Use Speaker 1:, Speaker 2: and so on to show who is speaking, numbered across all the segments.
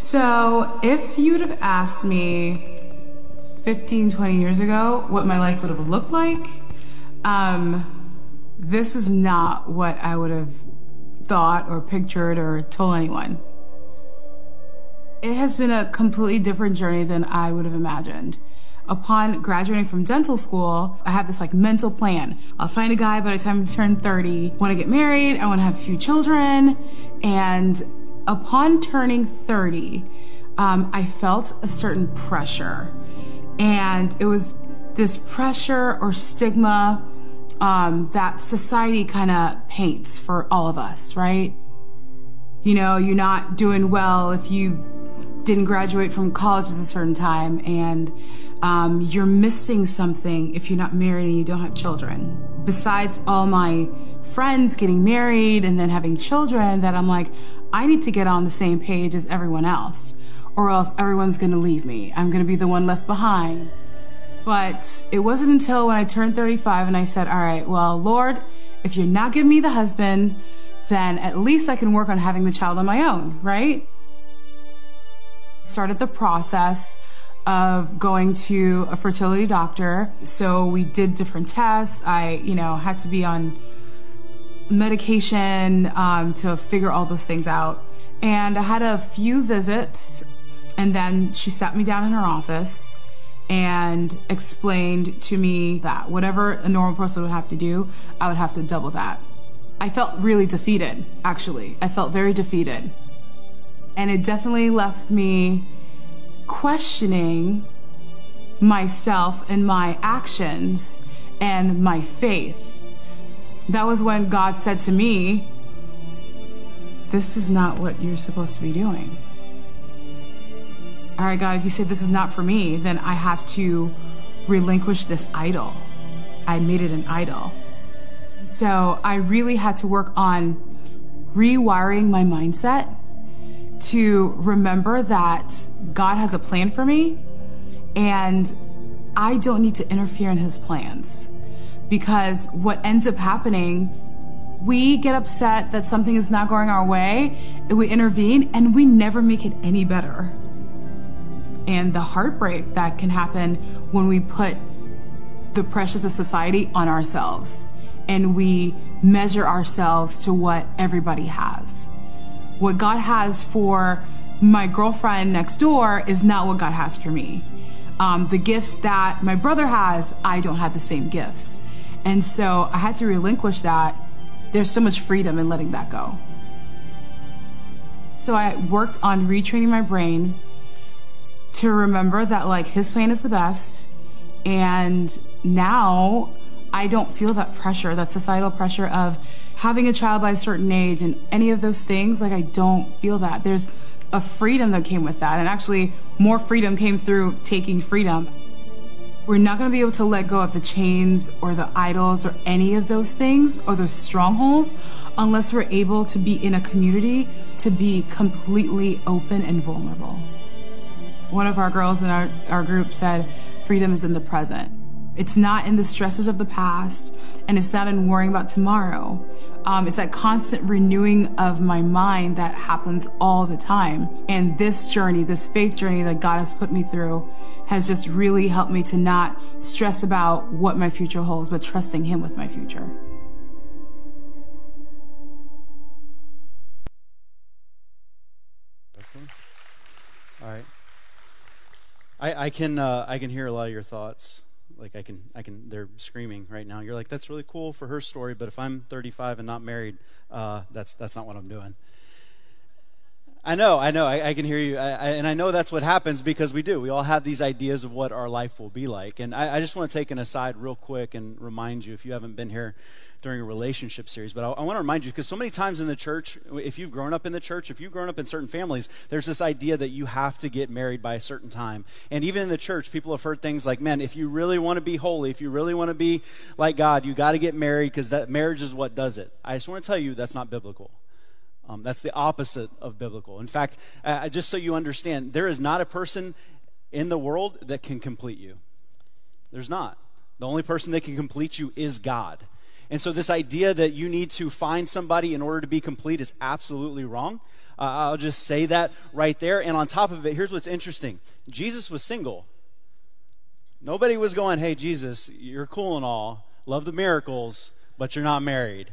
Speaker 1: So, if you'd have asked me 15, 20 years ago what my life would have looked like, um, this is not what I would have thought or pictured or told anyone. It has been a completely different journey than I would have imagined. Upon graduating from dental school, I have this like mental plan. I'll find a guy by the time I turn 30, want to get married, I want to have a few children. And upon turning 30, um, I felt a certain pressure. And it was this pressure or stigma um, that society kind of paints for all of us, right? You know, you're not doing well if you didn't graduate from college at a certain time, and um, you're missing something if you're not married and you don't have children. Besides all my friends getting married and then having children, that I'm like, I need to get on the same page as everyone else, or else everyone's gonna leave me. I'm gonna be the one left behind. But it wasn't until when I turned 35 and I said, All right, well, Lord, if you're not giving me the husband, then at least I can work on having the child on my own, right? Started the process of going to a fertility doctor. So we did different tests. I, you know, had to be on medication um, to figure all those things out. And I had a few visits, and then she sat me down in her office and explained to me that whatever a normal person would have to do, I would have to double that. I felt really defeated, actually. I felt very defeated. And it definitely left me questioning myself and my actions and my faith. That was when God said to me, This is not what you're supposed to be doing all right, God, if you say this is not for me, then I have to relinquish this idol. I made it an idol. So I really had to work on rewiring my mindset to remember that God has a plan for me and I don't need to interfere in his plans. Because what ends up happening, we get upset that something is not going our way, we intervene, and we never make it any better and the heartbreak that can happen when we put the pressures of society on ourselves and we measure ourselves to what everybody has. What God has for my girlfriend next door is not what God has for me. Um, the gifts that my brother has, I don't have the same gifts. And so I had to relinquish that. There's so much freedom in letting that go. So I worked on retraining my brain to remember that like his plan is the best and now I don't feel that pressure, that societal pressure of having a child by a certain age and any of those things. Like, I don't feel that. There's a freedom that came with that. And actually, more freedom came through taking freedom. We're not to be able to let go of the chains or the idols or any of those things or those strongholds unless we're able to be in a community to be completely open and vulnerable. One of our girls in our, our group said, freedom is in the present. It's not in the stresses of the past, and it's not in worrying about tomorrow. Um, it's that constant renewing of my mind that happens all the time. And this journey, this faith journey that God has put me through, has just really helped me to not stress about what my future holds, but trusting Him with my future.
Speaker 2: All right. I, I can uh, I can hear a lot of your thoughts. Like I can I can they're screaming right now. You're like that's really cool for her story, but if I'm 35 and not married, uh, that's that's not what I'm doing. I know, I know, I, I can hear you, I, I, and I know that's what happens because we do. We all have these ideas of what our life will be like, and I, just want to take an aside real quick and remind you if you haven't been here during a relationship series. But I, want to remind you because so many times in the church, if you've grown up in the church, if you've grown up in certain families, there's this idea that you have to get married by a certain time. And even in the church, people have heard things like, man, if you really want to be holy, if you really want to be like God, you got to get married because that marriage is what does it. I just want to tell you that's not biblical. Um, that's the opposite of biblical. In fact, uh, just so you understand, there is not a person in the world that can complete you. There's not. The only person that can complete you is God. And so, this idea that you need to find somebody in order to be complete is absolutely wrong. Uh, I'll just say that right there. And on top of it, here's what's interesting Jesus was single. Nobody was going, hey, Jesus, you're cool and all, love the miracles, but you're not married.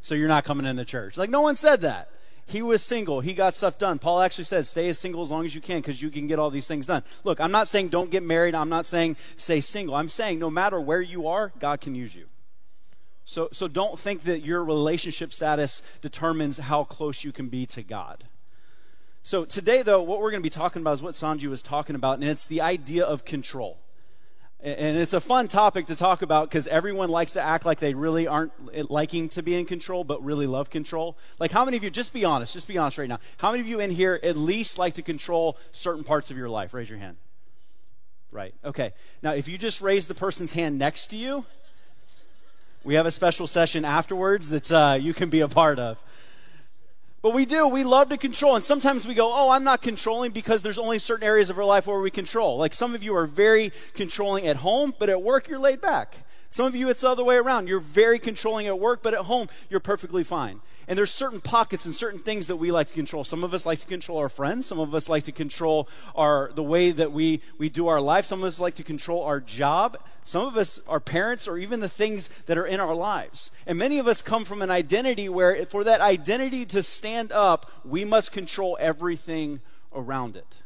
Speaker 2: So you're not coming in the church. Like, no one said that. He was single. He got stuff done. Paul actually said, stay as single as long as you can because you can get all these things done. Look, I'm not saying don't get married. I'm not saying stay single. I'm saying no matter where you are, God can use you. So, so don't think that your relationship status determines how close you can be to God. So today, though, what we're going to be talking about is what Sanji was talking about, and it's the idea of control. And it's a fun topic to talk about because everyone likes to act like they really aren't liking to be in control, but really love control. Like, how many of you, just be honest, just be honest right now, how many of you in here at least like to control certain parts of your life? Raise your hand. Right, okay. Now, if you just raise the person's hand next to you, we have a special session afterwards that uh, you can be a part of. But we do. We love to control. And sometimes we go, oh, I'm not controlling because there's only certain areas of our life where we control. Like some of you are very controlling at home, but at work you're laid back. Some of you, it's the other way around. You're very controlling at work, but at home, you're perfectly fine. And there's certain pockets and certain things that we like to control. Some of us like to control our friends. Some of us like to control our, the way that we, we do our life. Some of us like to control our job. Some of us, our parents, or even the things that are in our lives. And many of us come from an identity where, for that identity to stand up, we must control everything around it.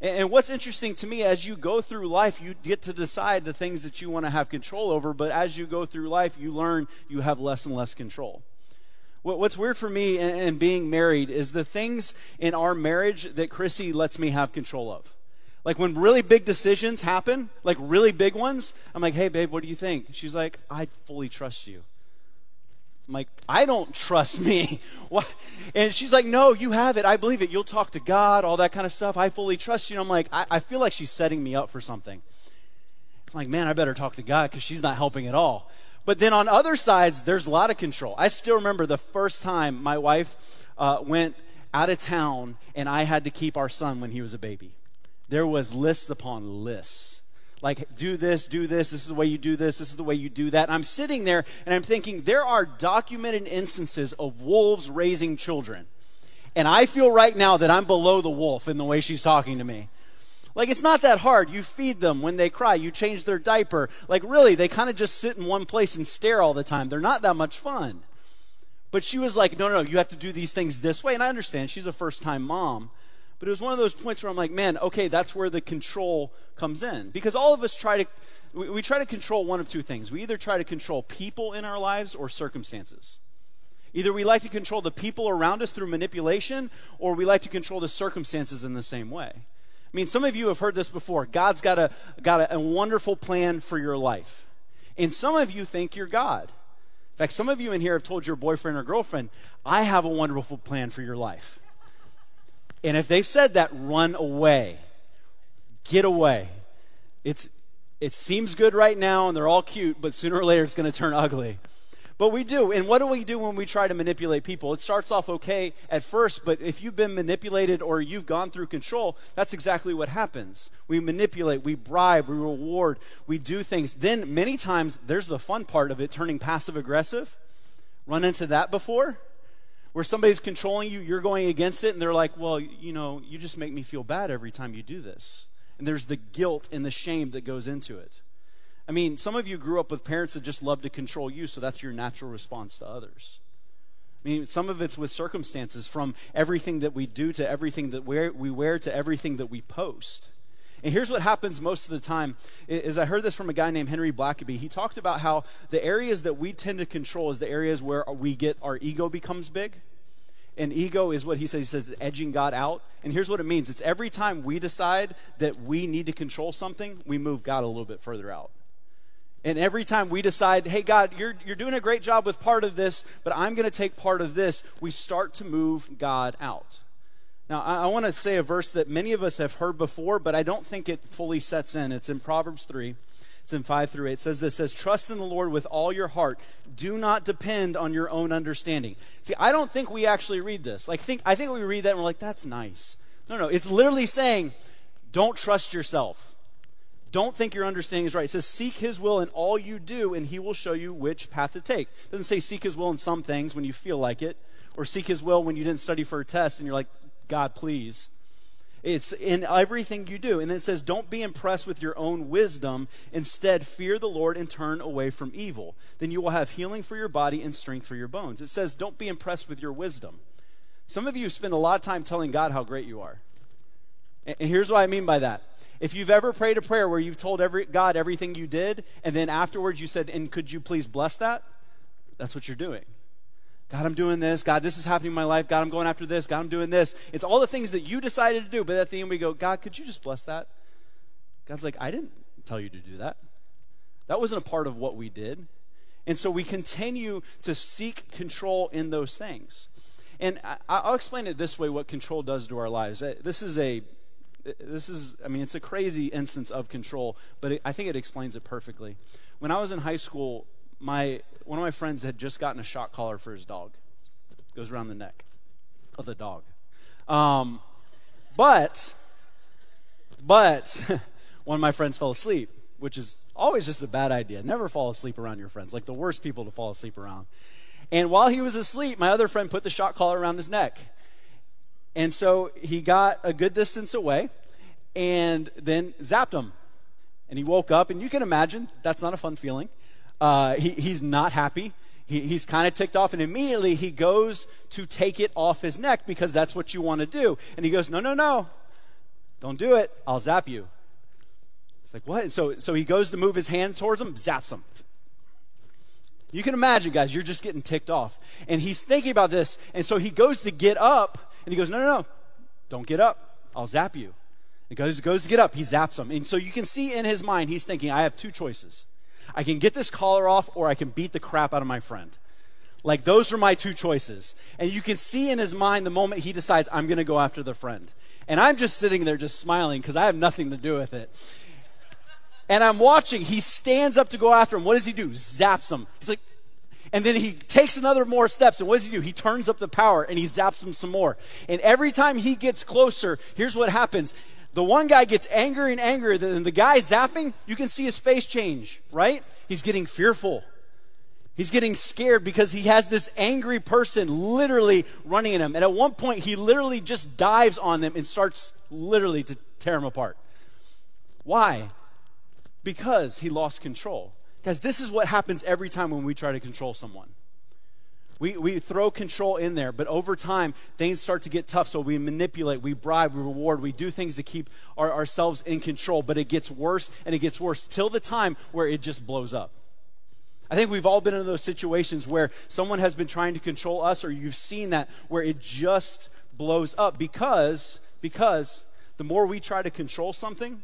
Speaker 2: And what's interesting to me, as you go through life, you get to decide the things that you want to have control over, but as you go through life, you learn you have less and less control. What's weird for me in being married is the things in our marriage that Chrissy lets me have control of. Like when really big decisions happen, like really big ones, I'm like, hey, babe, what do you think? She's like, I fully trust you. I'm like, I don't trust me. What? And she's like, No, you have it. I believe it. You'll talk to God, all that kind of stuff. I fully trust you. And I'm like, I, I feel like she's setting me up for something. I'm like, man, I better talk to God because she's not helping at all. But then on other sides, there's a lot of control. I still remember the first time my wife uh, went out of town and I had to keep our son when he was a baby. There was lists upon lists like do this, do this, this is the way you do this, this is the way you do that. And I'm sitting there and I'm thinking there are documented instances of wolves raising children. And I feel right now that I'm below the wolf in the way she's talking to me. Like it's not that hard. You feed them when they cry, you change their diaper. Like really, they kind of just sit in one place and stare all the time. They're not that much fun. But she was like, no, no, no, you have to do these things this way. And I understand she's a first time mom. But it was one of those points where I'm like, man, okay, that's where the control comes in. Because all of us try to, we, we try to control one of two things. We either try to control people in our lives or circumstances. Either we like to control the people around us through manipulation, or we like to control the circumstances in the same way. I mean, some of you have heard this before. God's got a, got a, a wonderful plan for your life. And some of you think you're God. In fact, some of you in here have told your boyfriend or girlfriend, I have a wonderful plan for your life. And if they've said that, run away. Get away. It's, it seems good right now and they're all cute, but sooner or later it's going to turn ugly. But we do. And what do we do when we try to manipulate people? It starts off okay at first, but if you've been manipulated or you've gone through control, that's exactly what happens. We manipulate, we bribe, we reward, we do things. Then many times there's the fun part of it turning passive aggressive. Run into that before? Where somebody's controlling you, you're going against it, and they're like, well, you know, you just make me feel bad every time you do this. And there's the guilt and the shame that goes into it. I mean, some of you grew up with parents that just love to control you, so that's your natural response to others. I mean, some of it's with circumstances, from everything that we do to everything that we wear to everything that we post. And here's what happens most of the time is I heard this from a guy named Henry Blackaby. He talked about how the areas that we tend to control is the areas where we get our ego becomes big. And ego is what he says, he says edging God out. And here's what it means. It's every time we decide that we need to control something, we move God a little bit further out. And every time we decide, hey, God, you're, you're doing a great job with part of this, but I'm going to take part of this, we start to move God out. Now, I, I want to say a verse that many of us have heard before, but I don't think it fully sets in. It's in Proverbs 3. It's in 5 through 8. It says this says, Trust in the Lord with all your heart. Do not depend on your own understanding. See, I don't think we actually read this. Like think I think we read that and we're like, that's nice. No, no, it's literally saying, don't trust yourself. Don't think your understanding is right. It says, seek his will in all you do, and he will show you which path to take. It doesn't say seek his will in some things when you feel like it or seek his will when you didn't study for a test and you're like, God, please. It's in everything you do. And it says, don't be impressed with your own wisdom. Instead, fear the Lord and turn away from evil. Then you will have healing for your body and strength for your bones. It says, don't be impressed with your wisdom. Some of you spend a lot of time telling God how great you are. And here's what I mean by that. If you've ever prayed a prayer where you've told every, God everything you did, and then afterwards you said, and could you please bless that? That's what you're doing. God, I'm doing this. God, this is happening in my life. God, I'm going after this. God, I'm doing this. It's all the things that you decided to do, but at the end we go, God, could you just bless that? God's like, I didn't tell you to do that. That wasn't a part of what we did. And so we continue to seek control in those things. And I, will explain it this way what control does to our lives. Uh, this is a this is i mean it's a crazy instance of control but i think it explains it perfectly when i was in high school my one of my friends had just gotten a shock collar for his dog. It goes around the neck of the dog. Um, but but one of my friends fell asleep which is always just a bad idea. Never fall asleep around your friends like the worst people to fall asleep around. And while he was asleep my other friend put the shock collar around his neck. And so he got a good distance away and then zapped him. And he woke up, and you can imagine that's not a fun feeling. Uh, he, he's not happy. He, he's kind of ticked off, and immediately he goes to take it off his neck because that's what you want to do. And he goes, No, no, no. Don't do it. I'll zap you. It's like, what? So, so he goes to move his hand towards him, zaps him. You can imagine, guys, you're just getting ticked off. And he's thinking about this, and so he goes to get up, and he goes, No, no, no, don't get up. I'll zap you. He goes, goes to get up, he zaps him. And so you can see in his mind, he's thinking, I have two choices. I can get this collar off, or I can beat the crap out of my friend. Like, those are my two choices. And you can see in his mind the moment he decides, I'm going to go after the friend. And I'm just sitting there just smiling because I have nothing to do with it. And I'm watching. He stands up to go after him. What does he do? Zaps him. He's like, and then he takes another more steps. And what does he do? He turns up the power and he zaps him some more. And every time he gets closer, here's what happens. The one guy gets angrier and angrier. Than the guy zapping, you can see his face change, right? He's getting fearful. He's getting scared because he has this angry person literally running at him. And at one point, he literally just dives on them and starts literally to tear them apart. Why? Because he lost control. Guys, this is what happens every time when we try to control someone. We, we throw control in there, but over time, things start to get tough. So we manipulate, we bribe, we reward, we do things to keep our, ourselves in control, but it gets worse and it gets worse till the time where it just blows up. I think we've all been in those situations where someone has been trying to control us, or you've seen that where it just blows up because, because the more we try to control something,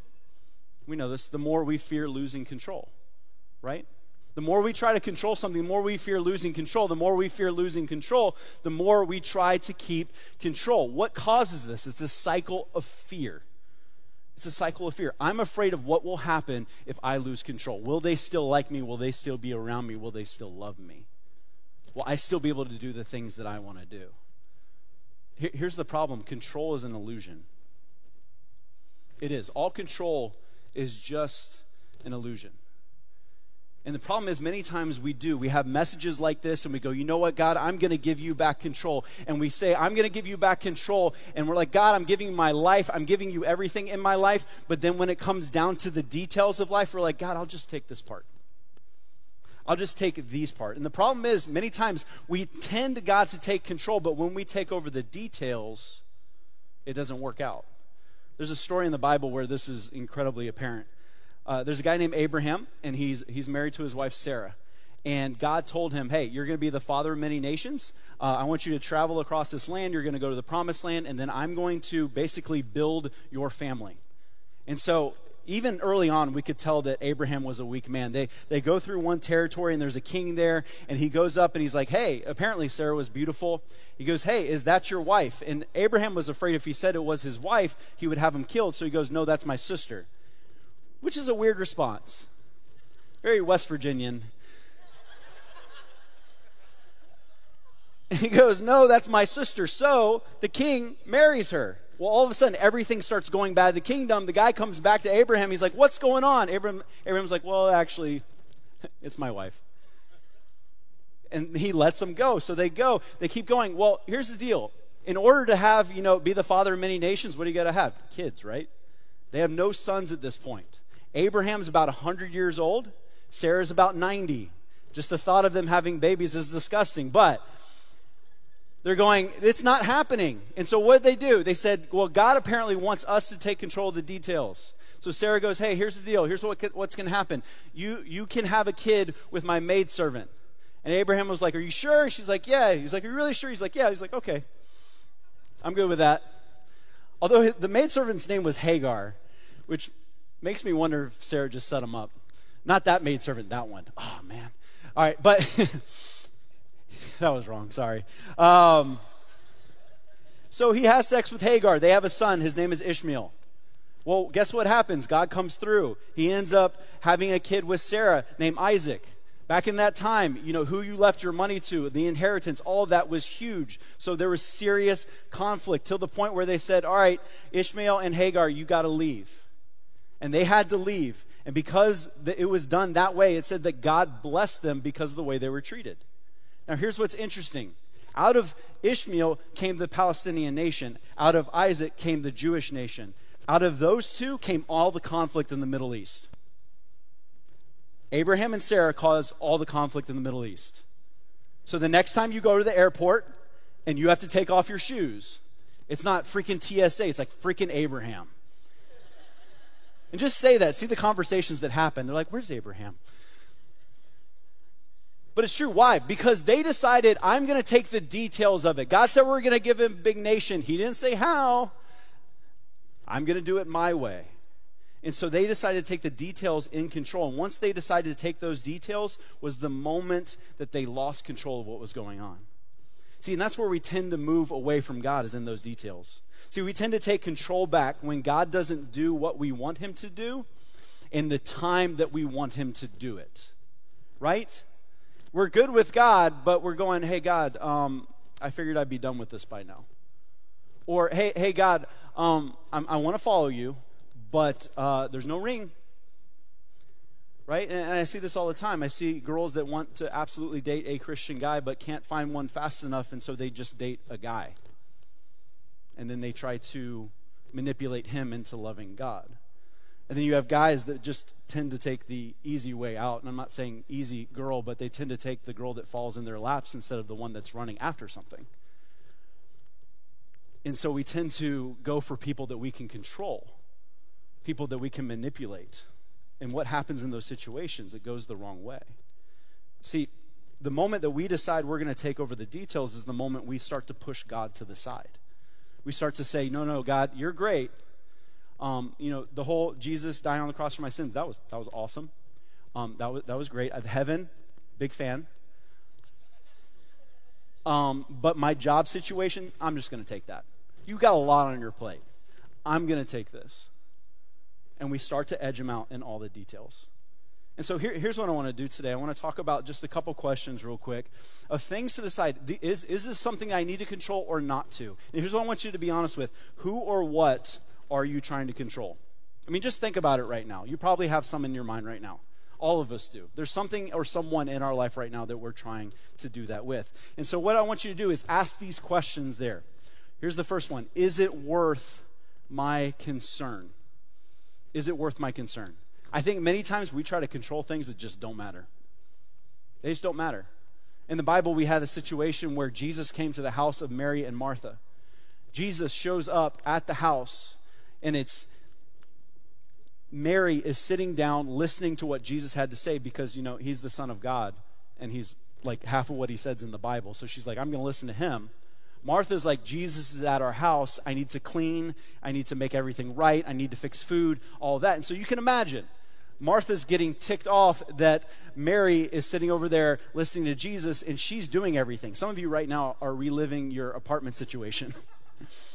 Speaker 2: we know this, the more we fear losing control right? The more we try to control something, the more we fear losing control. The more we fear losing control, the more we try to keep control. What causes this? It's a cycle of fear. It's a cycle of fear. I'm afraid of what will happen if I lose control. Will they still like me? Will they still be around me? Will they still love me? Will I still be able to do the things that I want to do? Here's the problem control is an illusion. It is. All control is just an illusion. And the problem is, many times we do. We have messages like this, and we go, You know what, God, I'm going to give you back control. And we say, I'm going to give you back control. And we're like, God, I'm giving you my life. I'm giving you everything in my life. But then when it comes down to the details of life, we're like, God, I'll just take this part. I'll just take these part. And the problem is, many times we tend God to take control, but when we take over the details, it doesn't work out. There's a story in the Bible where this is incredibly apparent. Uh, there's a guy named Abraham, and he's, he's married to his wife Sarah. And God told him, Hey, you're going to be the father of many nations. Uh, I want you to travel across this land. You're going to go to the promised land, and then I'm going to basically build your family. And so, even early on, we could tell that Abraham was a weak man. They, they go through one territory, and there's a king there, and he goes up and he's like, Hey, apparently Sarah was beautiful. He goes, Hey, is that your wife? And Abraham was afraid if he said it was his wife, he would have him killed. So he goes, No, that's my sister which is a weird response. Very West Virginian. And he goes, No, that's my sister. So the king marries her. Well, all of a sudden, everything starts going bad the kingdom. The guy comes back to Abraham. He's like, What's going on? Abraham, Abraham's like, Well, actually, it's my wife. And he lets them go. So they go. They keep going. Well, here's the deal. In order to have, you know, be the father of many nations, what do you got to have? Kids, right? They have no sons at this point. Abraham's about 100 years old. Sarah's about 90. Just the thought of them having babies is disgusting. But they're going, it's not happening. And so what did they do? They said, well, God apparently wants us to take control of the details. So Sarah goes, hey, here's the deal. Here's what, what's going to happen. You, you can have a kid with my maidservant. And Abraham was like, are you sure? She's like, yeah. He's like, are you really sure? He's like, yeah. He's like, okay. I'm good with that. Although the maidservant's name was Hagar, which makes me wonder if Sarah just set him up. Not that maidservant, that one. Oh, man. All right, but that was wrong. Sorry. Um, so he has sex with Hagar. They have a son. His name is Ishmael. Well, guess what happens? God comes through. He ends up having a kid with Sarah named Isaac. Back in that time, you know, who you left your money to, the inheritance, all of that was huge. So there was serious conflict till the point where they said, All right, Ishmael and Hagar, you got to leave. And they had to leave. And because it was done that way, it said that God blessed them because of the way they were treated. Now, here's what's interesting out of Ishmael came the Palestinian nation, out of Isaac came the Jewish nation. Out of those two came all the conflict in the Middle East. Abraham and Sarah caused all the conflict in the Middle East. So the next time you go to the airport and you have to take off your shoes, it's not freaking TSA, it's like freaking Abraham. And just say that. See the conversations that happen. They're like, where's Abraham? But it's true. Why? Because they decided, I'm going to take the details of it. God said we're going to give him a big nation. He didn't say how. I'm going to do it my way. And so they decided to take the details in control. And once they decided to take those details, was the moment that they lost control of what was going on. See, and that's where we tend to move away from God, is in those details. See, we tend to take control back when God doesn't do what we want Him to do in the time that we want Him to do it. Right? We're good with God, but we're going, hey, God, um, I figured I'd be done with this by now. Or, hey, hey, God, um, i want to follow you, but uh, there's no ring. Right? And, and I see this all the time. I see girls that want to absolutely date a Christian guy, but can't find one fast enough, and so they just date a guy. And then they try to manipulate him into loving God. And then you have guys that just tend to take the easy way out. And I'm not saying easy girl, but they tend to take the girl that falls in their laps instead of the one that's running after something. And so we tend to go for people that we can control, people that we can manipulate. And what happens in those situations? It goes the wrong way. See, the moment that we decide we're going to take over the details is the moment we start to push God to the side. We start to say, no, no, God, you're great. Um, you know, the whole Jesus dying on the cross for my sins, that was, that was awesome. Um, that, was, that was great. Heaven, big fan. Um, but my job situation, I'm just going to take that you got a lot on your plate. I'm going to take this. And we start to edge them out in all the details. And so here, here's what I want to do today. I want to talk about just a couple questions, real quick, of things to decide is, is this something I need to control or not to? And here's what I want you to be honest with who or what are you trying to control? I mean, just think about it right now. You probably have some in your mind right now. All of us do. There's something or someone in our life right now that we're trying to do that with. And so, what I want you to do is ask these questions there. Here's the first one Is it worth my concern? Is it worth my concern? I think many times we try to control things that just don't matter. They just don't matter. In the Bible, we had a situation where Jesus came to the house of Mary and Martha. Jesus shows up at the house, and it's Mary is sitting down listening to what Jesus had to say because, you know, he's the Son of God, and he's like half of what he says in the Bible. So she's like, I'm going to listen to him. Martha's like, Jesus is at our house. I need to clean. I need to make everything right. I need to fix food, all that. And so you can imagine Martha's getting ticked off that Mary is sitting over there listening to Jesus and she's doing everything. Some of you right now are reliving your apartment situation.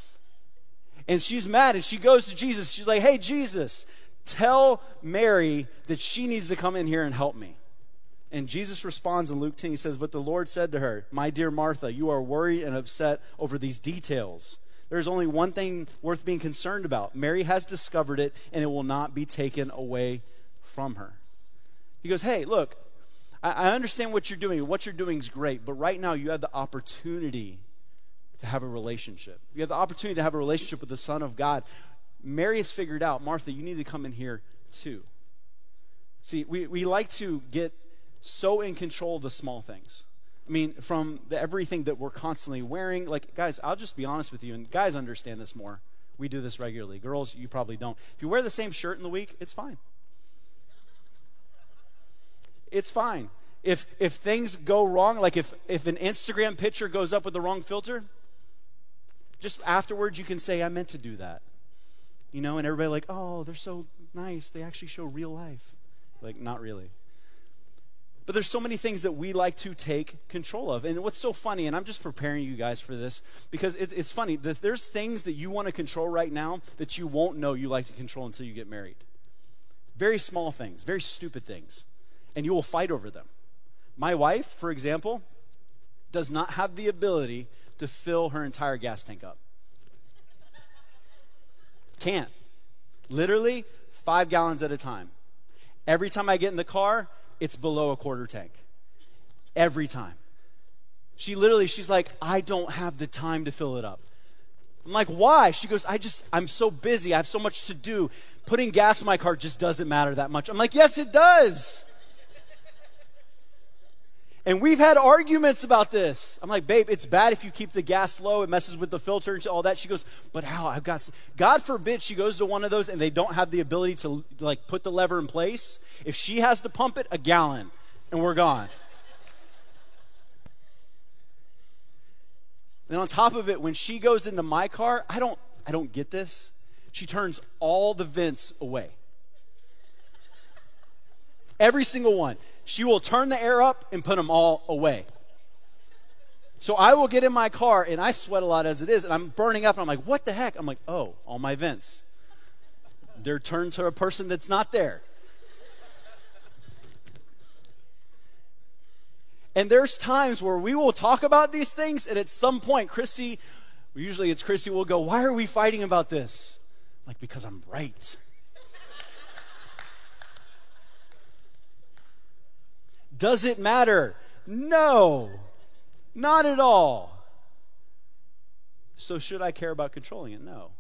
Speaker 2: and she's mad and she goes to Jesus. She's like, hey, Jesus, tell Mary that she needs to come in here and help me. And Jesus responds in Luke 10. He says, But the Lord said to her, My dear Martha, you are worried and upset over these details. There's only one thing worth being concerned about. Mary has discovered it, and it will not be taken away from her. He goes, Hey, look, I, I understand what you're doing. What you're doing is great, but right now you have the opportunity to have a relationship. You have the opportunity to have a relationship with the Son of God. Mary has figured out, Martha, you need to come in here too. See, we, we like to get so in control of the small things. I mean, from the, everything that we're constantly wearing. Like, guys, I'll just be honest with you, and guys understand this more. We do this regularly. Girls, you probably don't. If you wear the same shirt in the week, it's fine. It's fine. If if things go wrong, like if if an Instagram picture goes up with the wrong filter, just afterwards you can say, I meant to do that. You know, and everybody like, oh, they're so nice. They actually show real life. Like, not really. But there's so many things that we like to take control of. And what's so funny, and I'm just preparing you guys for this, because it's, it's funny that there's things that you want to control right now that you won't know you like to control until you get married. Very small things, very stupid things. And you will fight over them. My wife, for example, does not have the ability to fill her entire gas tank up. Can't. Literally, five gallons at a time. Every time I get in the car, it's below a quarter tank. Every time. She literally, she's like, I don't have the time to fill it up. I'm like, why? She goes, I just, I'm so busy. I have so much to do. Putting gas in my car just doesn't matter that much. I'm like, yes, it does. And we've had arguments about this. I'm like, babe, it's bad if you keep the gas low. It messes with the filter and all that. She goes, but how? I've got. God forbid she goes to one of those and they don't have the ability to like put the lever in place. If she has to pump it, a gallon, and we're gone. then on top of it, when she goes into my car, I don't, I don't get this. She turns all the vents away. Every single one she will turn the air up and put them all away. So I will get in my car and I sweat a lot as it is, and I'm burning up, and I'm like, what the heck? I'm like, oh, all my vents. They're turned to a person that's not there. And there's times where we will talk about these things, and at some point, Chrissy, usually it's Chrissy, will go, Why are we fighting about this? I'm like, because I'm right. Does it matter? No, not at all. So, should I care about controlling it? No.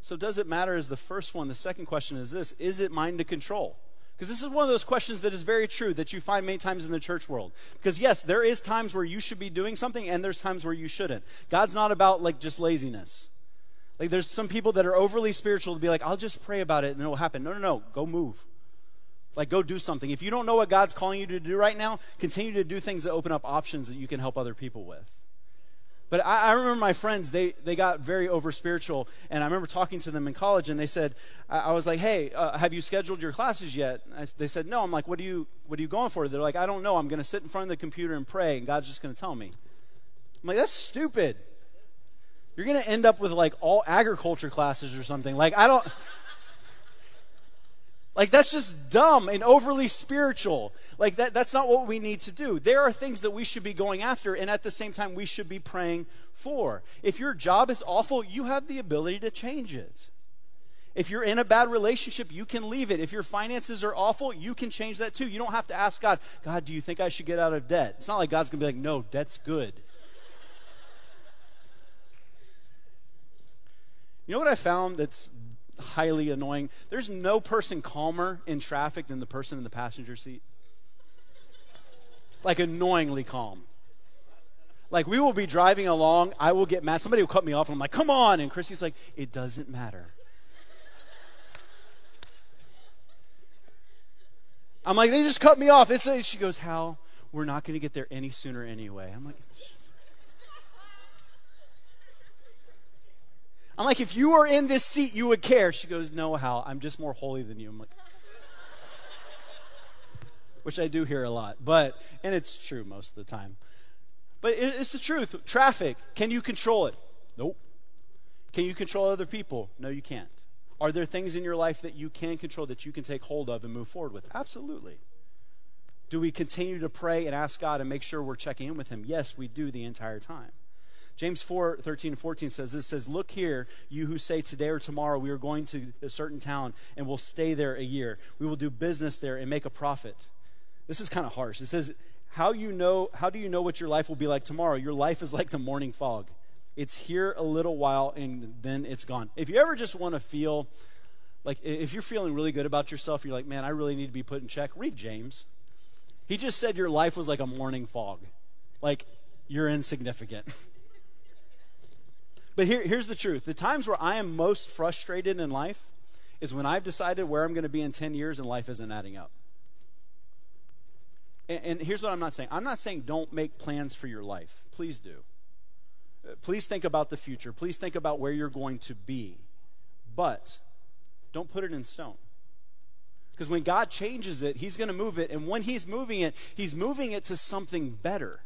Speaker 2: So, does it matter is the first one. The second question is this Is it mine to control? Because this is one of those questions that is very true that you find many times in the church world. Because, yes, there is times where you should be doing something and there's times where you shouldn't. God's not about like just laziness. Like, there's some people that are overly spiritual to be like, I'll just pray about it and it'll happen. No, no, no. Go move. Like, go do something. If you don't know what God's calling you to do right now, continue to do things that open up options that you can help other people with. But I, I remember my friends, they, they got very over spiritual. And I remember talking to them in college, and they said, I, I was like, hey, uh, have you scheduled your classes yet? I, they said, no. I'm like, what are, you, what are you going for? They're like, I don't know. I'm going to sit in front of the computer and pray, and God's just going to tell me. I'm like, that's stupid. You're going to end up with like all agriculture classes or something. Like, I don't. Like, that's just dumb and overly spiritual. Like, that, that's not what we need to do. There are things that we should be going after, and at the same time, we should be praying for. If your job is awful, you have the ability to change it. If you're in a bad relationship, you can leave it. If your finances are awful, you can change that too. You don't have to ask God, God, do you think I should get out of debt? It's not like God's going to be like, no, debt's good. You know what I found that's highly annoying. There's no person calmer in traffic than the person in the passenger seat. Like annoyingly calm. Like we will be driving along, I will get mad. Somebody will cut me off, and I'm like, "Come on!" And Chrissy's like, "It doesn't matter." I'm like, "They just cut me off." It's she goes, "How? We're not going to get there any sooner anyway." I'm like, I'm like, if you were in this seat, you would care. She goes, No, Hal, I'm just more holy than you. I'm like, which I do hear a lot, but, and it's true most of the time. But it's the truth. Traffic, can you control it? Nope. Can you control other people? No, you can't. Are there things in your life that you can control that you can take hold of and move forward with? Absolutely. Do we continue to pray and ask God and make sure we're checking in with Him? Yes, we do the entire time. James 4 13 and 14 says this says, Look here, you who say today or tomorrow we are going to a certain town and we'll stay there a year. We will do business there and make a profit. This is kind of harsh. It says, how you know how do you know what your life will be like tomorrow? Your life is like the morning fog. It's here a little while and then it's gone. If you ever just want to feel like if you're feeling really good about yourself, you're like, man, I really need to be put in check. Read James. He just said your life was like a morning fog. Like you're insignificant. but here, here's the truth the times where I am most frustrated in life is when I've decided where I'm going to be in 10 years and life isn't adding up. And, and here's what I'm not saying I'm not saying don't make plans for your life. Please do. Uh, please think about the future. Please think about where you're going to be. But don't put it in stone. Because when God changes it, He's going to move it. And when He's moving it, He's moving it to something better.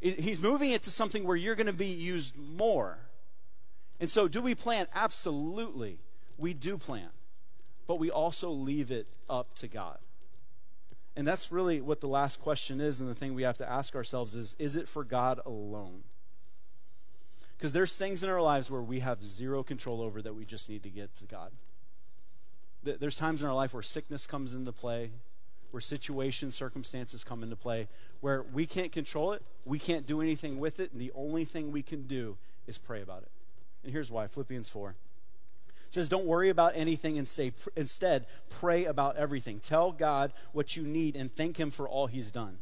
Speaker 2: He's moving it to something where you're going to be used more. And so, do we plan? Absolutely. We do plan. But we also leave it up to God. And that's really what the last question is, and the thing we have to ask ourselves is is it for God alone? Because there's things in our lives where we have zero control over that we just need to get to God. There's times in our life where sickness comes into play, where situations, circumstances come into play, where we can't control it, we can't do anything with it, and the only thing we can do is pray about it. And here's why Philippians 4 says, Don't worry about anything and say, instead, pray about everything. Tell God what you need and thank Him for all He's done.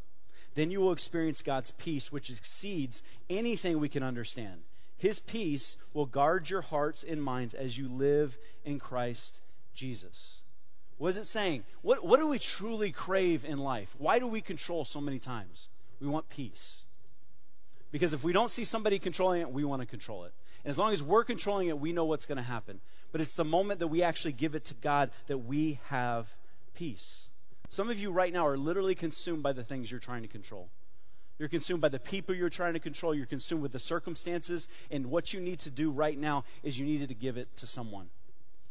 Speaker 2: Then you will experience God's peace, which exceeds anything we can understand. His peace will guard your hearts and minds as you live in Christ Jesus. What is it saying? What, what do we truly crave in life? Why do we control so many times? We want peace. Because if we don't see somebody controlling it, we want to control it. And as long as we're controlling it, we know what's going to happen. But it's the moment that we actually give it to God that we have peace. Some of you right now are literally consumed by the things you're trying to control. You're consumed by the people you're trying to control. You're consumed with the circumstances. And what you need to do right now is you needed to give it to someone.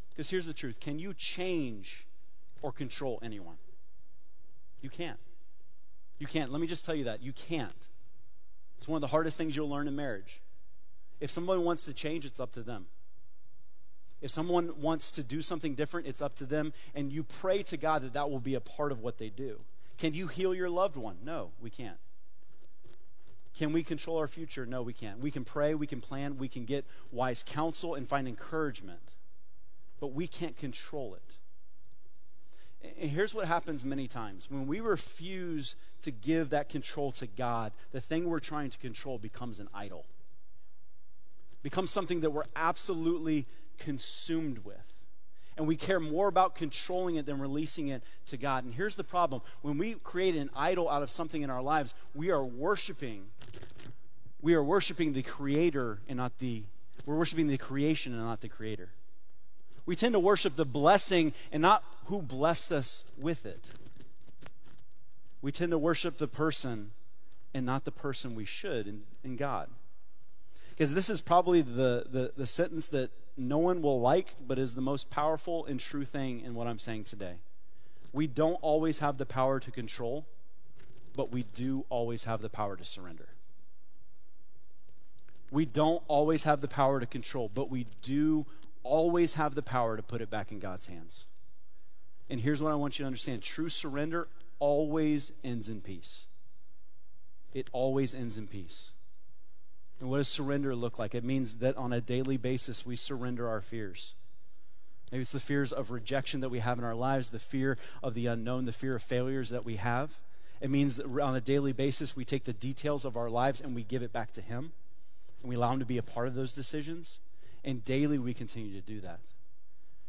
Speaker 2: Because here's the truth can you change or control anyone? You can't. You can't. Let me just tell you that. You can't. It's one of the hardest things you'll learn in marriage. If someone wants to change, it's up to them. If someone wants to do something different, it's up to them. And you pray to God that that will be a part of what they do. Can you heal your loved one? No, we can't. Can we control our future? No, we can't. We can pray, we can plan, we can get wise counsel and find encouragement but we can't control it. And here's what happens many times when we refuse to give that control to God, the thing we're trying to control becomes an idol, becomes something that we're absolutely consumed with. And we care more about controlling it than releasing it to God. And here's the problem when we create an idol out of something in our lives, we are worshiping. We are worshiping the creator and not the, we're worshiping the creation and not the creator we tend to worship the blessing and not who blessed us with it. We tend to worship the person and not the person we should in, in God. Because this is probably the, the, the sentence that no one will like, but is the most powerful and true thing in what I'm saying today. We don't always have the power to control, but we do always have the power to surrender. We don't always have the power to control, but we do always have the power to put it back in God's hands. And here's what I want you to understand true surrender always ends in peace. It always ends in peace. And what does surrender look like? It means that on a daily basis we surrender our fears. Maybe it's the fears of rejection that we have in our lives, the fear of the unknown, the fear of failures that we have. It means that on a daily basis we take the details of our lives and we give it back to Him. And we allow Him to be a part of those decisions. And daily we continue to do that.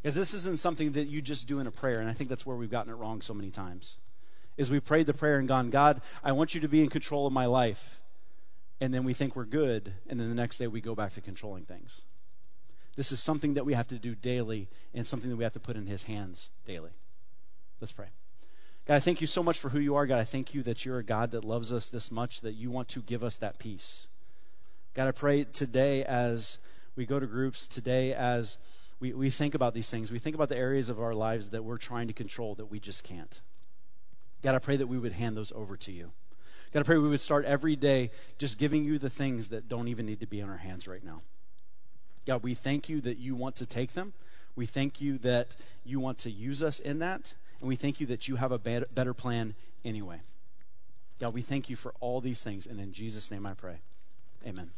Speaker 2: Because this isn't something that you just do in a prayer, and I think that's where we've gotten it wrong so many times. Is we prayed the prayer and gone, God, I want you to be in control of my life. And then we think we're good, and then the next day we go back to controlling things. This is something that we have to do daily and something that we have to put in his hands daily. Let's pray. God, I thank you so much for who you are. God, I thank you that you're a God that loves us this much, that you want to give us that peace. God, I pray today as we go to groups today as we, we think about these things. We think about the areas of our lives that we're trying to control that we just can't. God, I pray that we would hand those over to you. God, I pray we would start every day just giving you the things that don't even need to be in our hands right now. God, we thank you that you want to take them. We thank you that you want to use us in that, and we thank you that you have a better plan anyway. God, we thank you for all these things, and in Jesus' name I pray. Amen.